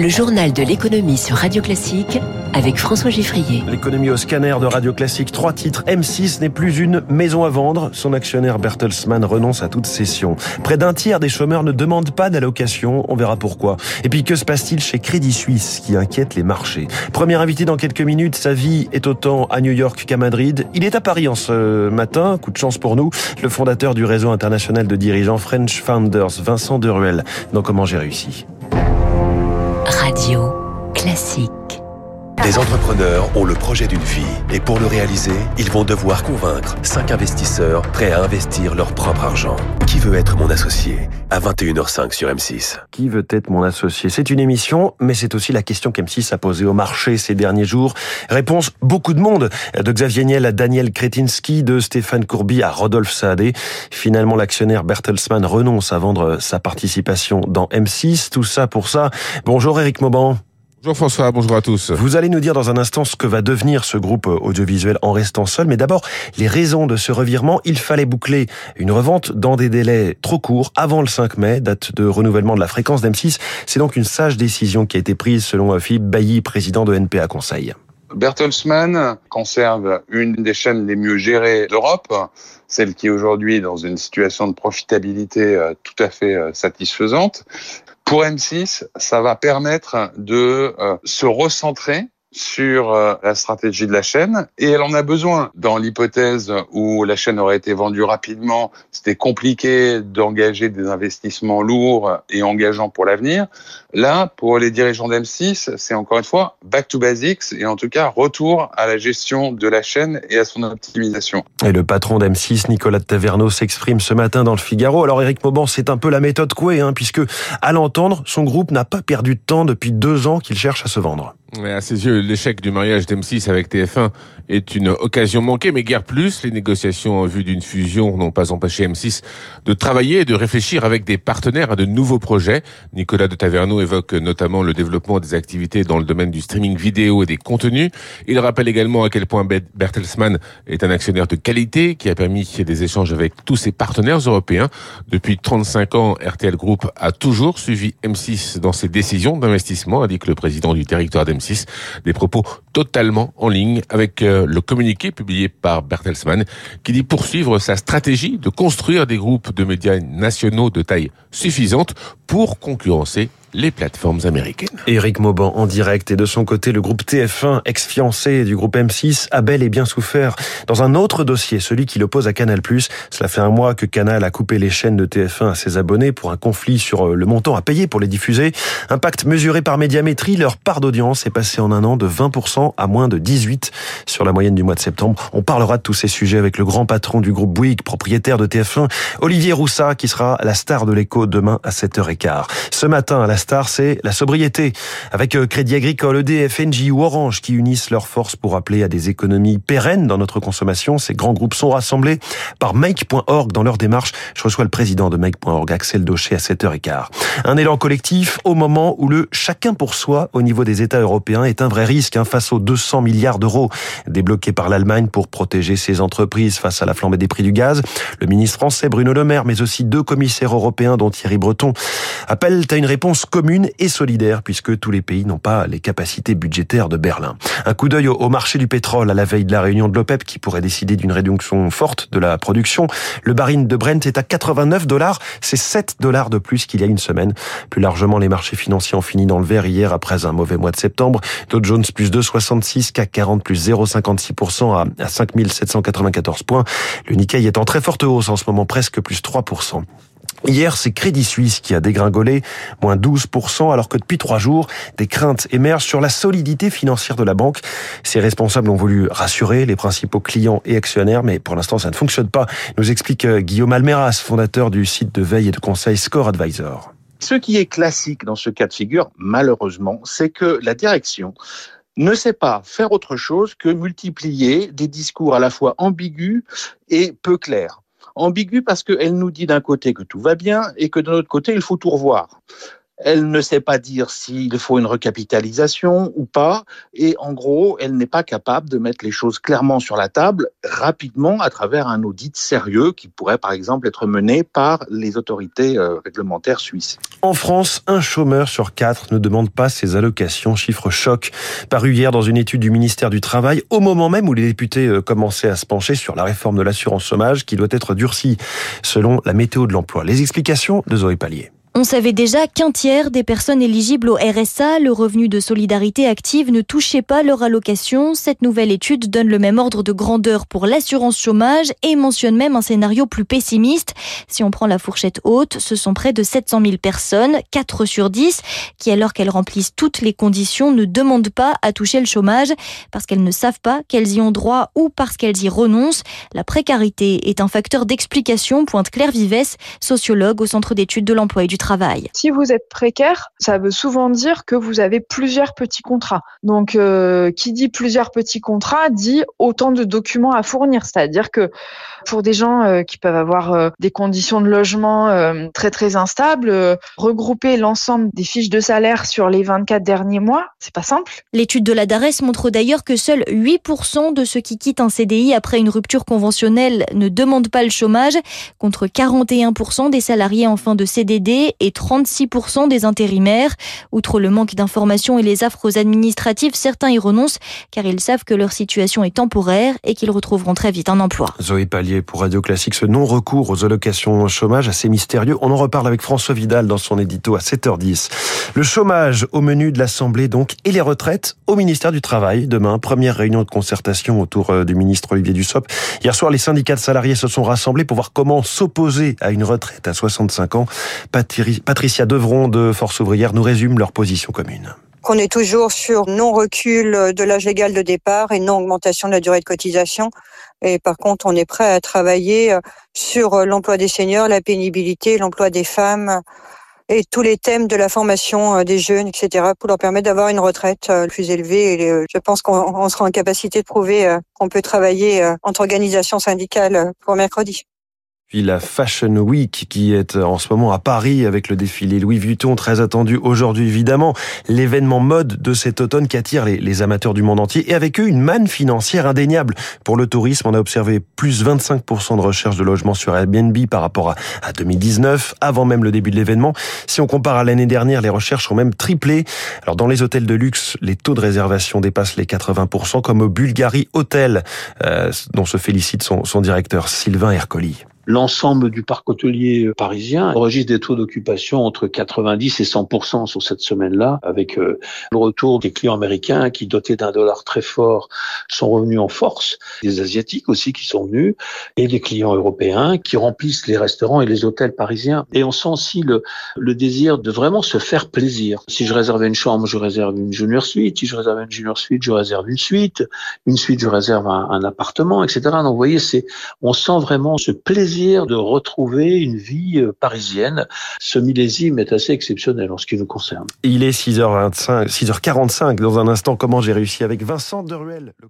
Le journal de l'économie sur Radio Classique avec François Giffrier. L'économie au scanner de Radio Classique, trois titres. M6 n'est plus une maison à vendre. Son actionnaire Bertelsmann renonce à toute cession. Près d'un tiers des chômeurs ne demandent pas d'allocation. On verra pourquoi. Et puis que se passe-t-il chez Crédit Suisse qui inquiète les marchés? Premier invité dans quelques minutes. Sa vie est autant à New York qu'à Madrid. Il est à Paris en ce matin. Coup de chance pour nous. Le fondateur du réseau international de dirigeants French Founders, Vincent Deruel. Donc comment j'ai réussi Radio Classique. Des entrepreneurs ont le projet d'une vie et pour le réaliser, ils vont devoir convaincre 5 investisseurs prêts à investir leur propre argent. Qui veut être mon associé À 21h05 sur M6. Qui veut être mon associé? C'est une émission, mais c'est aussi la question qu'M6 a posée au marché ces derniers jours. Réponse beaucoup de monde, de Xavier Niel à Daniel Kretinsky, de Stéphane Courby à Rodolphe Saadé. Finalement, l'actionnaire Bertelsmann renonce à vendre sa participation dans M6. Tout ça pour ça. Bonjour Eric Mauban. Bonjour François, bonjour à tous. Vous allez nous dire dans un instant ce que va devenir ce groupe audiovisuel en restant seul, mais d'abord les raisons de ce revirement. Il fallait boucler une revente dans des délais trop courts avant le 5 mai, date de renouvellement de la fréquence d'M6. C'est donc une sage décision qui a été prise selon Philippe Bailly, président de NPA Conseil. Bertelsmann conserve une des chaînes les mieux gérées d'Europe, celle qui est aujourd'hui dans une situation de profitabilité euh, tout à fait euh, satisfaisante. Pour M6, ça va permettre de euh, se recentrer sur euh, la stratégie de la chaîne et elle en a besoin. Dans l'hypothèse où la chaîne aurait été vendue rapidement, c'était compliqué d'engager des investissements lourds et engageants pour l'avenir. Là, pour les dirigeants d'M6, c'est encore une fois back to basics et en tout cas retour à la gestion de la chaîne et à son optimisation. Et le patron d'M6, Nicolas Taverneau, s'exprime ce matin dans le Figaro. Alors Eric Mauban, c'est un peu la méthode Coué, hein, puisque à l'entendre, son groupe n'a pas perdu de temps depuis deux ans qu'il cherche à se vendre. À ses yeux, l'échec du mariage d'M6 avec TF1 est une occasion manquée, mais guère plus. Les négociations en vue d'une fusion n'ont pas empêché M6 de travailler et de réfléchir avec des partenaires à de nouveaux projets. Nicolas de Taverneau évoque notamment le développement des activités dans le domaine du streaming vidéo et des contenus. Il rappelle également à quel point Bertelsmann est un actionnaire de qualité qui a permis des échanges avec tous ses partenaires européens. Depuis 35 ans, RTL Group a toujours suivi M6 dans ses décisions d'investissement, a dit que le président du territoire d'M6 des propos totalement en ligne avec euh, le communiqué publié par Bertelsmann qui dit poursuivre sa stratégie de construire des groupes de médias nationaux de taille suffisante pour concurrencer les plateformes américaines. Éric Mauban en direct et de son côté le groupe TF1, ex-fiancé du groupe M6, a bel et bien souffert dans un autre dossier, celui qui l'oppose à Canal+. Cela fait un mois que Canal a coupé les chaînes de TF1 à ses abonnés pour un conflit sur euh, le montant à payer pour les diffuser. Impact mesuré par Médiamétrie, leur part d'audience est passée en un an de 20% à moins de 18 sur la moyenne du mois de septembre. On parlera de tous ces sujets avec le grand patron du groupe Bouygues, propriétaire de TF1, Olivier Roussat, qui sera la star de l'écho demain à 7h15. Ce matin, à la star, c'est la sobriété. Avec euh, Crédit Agricole, EDF, Engie ou Orange qui unissent leurs forces pour appeler à des économies pérennes dans notre consommation. Ces grands groupes sont rassemblés par Make.org dans leur démarche. Je reçois le président de Make.org, Axel Daucher, à 7h15. Un élan collectif au moment où le chacun pour soi au niveau des États européens est un vrai risque hein, face aux 200 milliards d'euros débloqués par l'Allemagne pour protéger ses entreprises face à la flambée des prix du gaz. Le ministre français Bruno Le Maire, mais aussi deux commissaires européens dont Thierry Breton, appellent à une réponse commune et solidaire puisque tous les pays n'ont pas les capacités budgétaires de Berlin. Un coup d'œil au marché du pétrole à la veille de la réunion de l'OPEP qui pourrait décider d'une réduction forte de la production. Le baril de Brent est à 89 dollars, c'est 7 dollars de plus qu'il y a une semaine. Plus largement, les marchés financiers ont fini dans le vert hier après un mauvais mois de septembre. Dow Jones plus 2,66, CAC 40 plus 0,56% à 5794 points. Le Nikkei est en très forte hausse en ce moment, presque plus 3%. Hier, c'est Crédit Suisse qui a dégringolé, moins 12%, alors que depuis trois jours, des craintes émergent sur la solidité financière de la banque. Ses responsables ont voulu rassurer les principaux clients et actionnaires, mais pour l'instant, ça ne fonctionne pas, nous explique euh, Guillaume Almeras, fondateur du site de veille et de conseil Score Advisor. Ce qui est classique dans ce cas de figure, malheureusement, c'est que la direction ne sait pas faire autre chose que multiplier des discours à la fois ambigus et peu clairs ambiguë parce qu'elle nous dit d'un côté que tout va bien et que de l'autre côté, il faut tout revoir. Elle ne sait pas dire s'il faut une recapitalisation ou pas. Et en gros, elle n'est pas capable de mettre les choses clairement sur la table rapidement à travers un audit sérieux qui pourrait par exemple être mené par les autorités euh, réglementaires suisses. En France, un chômeur sur quatre ne demande pas ses allocations. Chiffre choc paru hier dans une étude du ministère du Travail au moment même où les députés euh, commençaient à se pencher sur la réforme de l'assurance chômage qui doit être durcie selon la météo de l'emploi. Les explications de Zoé Pallier. On savait déjà qu'un tiers des personnes éligibles au RSA, le revenu de solidarité active, ne touchaient pas leur allocation. Cette nouvelle étude donne le même ordre de grandeur pour l'assurance chômage et mentionne même un scénario plus pessimiste. Si on prend la fourchette haute, ce sont près de 700 000 personnes, 4 sur 10, qui alors qu'elles remplissent toutes les conditions ne demandent pas à toucher le chômage parce qu'elles ne savent pas qu'elles y ont droit ou parce qu'elles y renoncent. La précarité est un facteur d'explication, pointe Claire Vivès, sociologue au Centre d'études de l'emploi et du travail. Si vous êtes précaire, ça veut souvent dire que vous avez plusieurs petits contrats. Donc, euh, qui dit plusieurs petits contrats dit autant de documents à fournir. C'est-à-dire que pour des gens euh, qui peuvent avoir euh, des conditions de logement très très instables, regrouper l'ensemble des fiches de salaire sur les 24 derniers mois, c'est pas simple. L'étude de la DARES montre d'ailleurs que seuls 8% de ceux qui quittent un CDI après une rupture conventionnelle ne demandent pas le chômage, contre 41% des salariés en fin de CDD et 36% des intérimaires. Outre le manque d'informations et les affres administratives, certains y renoncent car ils savent que leur situation est temporaire et qu'ils retrouveront très vite un emploi. Zoé Pallier pour Radio Classique, ce non-recours aux allocations chômage assez mystérieux. On en reparle avec François Vidal dans son édito à 7h10. Le chômage au menu de l'Assemblée donc et les retraites au ministère du Travail. Demain, première réunion de concertation autour euh, du ministre Olivier Dussopt. Hier soir, les syndicats de salariés se sont rassemblés pour voir comment s'opposer à une retraite à 65 ans. Patricia Devron de Force ouvrière nous résume leur position commune qu'on est toujours sur non-recul de l'âge légal de départ et non-augmentation de la durée de cotisation. Et par contre, on est prêt à travailler sur l'emploi des seniors, la pénibilité, l'emploi des femmes et tous les thèmes de la formation des jeunes, etc., pour leur permettre d'avoir une retraite plus élevée. Et je pense qu'on sera en capacité de prouver qu'on peut travailler entre organisations syndicales pour mercredi. Puis la Fashion Week qui est en ce moment à Paris avec le défilé Louis Vuitton très attendu aujourd'hui évidemment. L'événement mode de cet automne qui attire les, amateurs du monde entier et avec eux une manne financière indéniable. Pour le tourisme, on a observé plus 25% de recherche de logements sur Airbnb par rapport à, à 2019, avant même le début de l'événement. Si on compare à l'année dernière, les recherches ont même triplé. Alors dans les hôtels de luxe, les taux de réservation dépassent les 80% comme au Bulgari Hotel, euh, dont se félicite son, son directeur Sylvain Ercoli l'ensemble du parc hôtelier parisien enregistre des taux d'occupation entre 90 et 100 sur cette semaine-là, avec euh, le retour des clients américains qui, dotés d'un dollar très fort, sont revenus en force, des asiatiques aussi qui sont venus, et des clients européens qui remplissent les restaurants et les hôtels parisiens. Et on sent aussi le, le désir de vraiment se faire plaisir. Si je réservais une chambre, je réserve une junior suite. Si je réserve une junior suite, je réserve une suite. Une suite, je réserve un, un appartement, etc. Donc, vous voyez, on sent vraiment ce plaisir de retrouver une vie euh, parisienne. Ce millésime est assez exceptionnel en ce qui nous concerne. Il est 6h25, 6h45 dans un instant. Comment j'ai réussi avec Vincent Deruel, le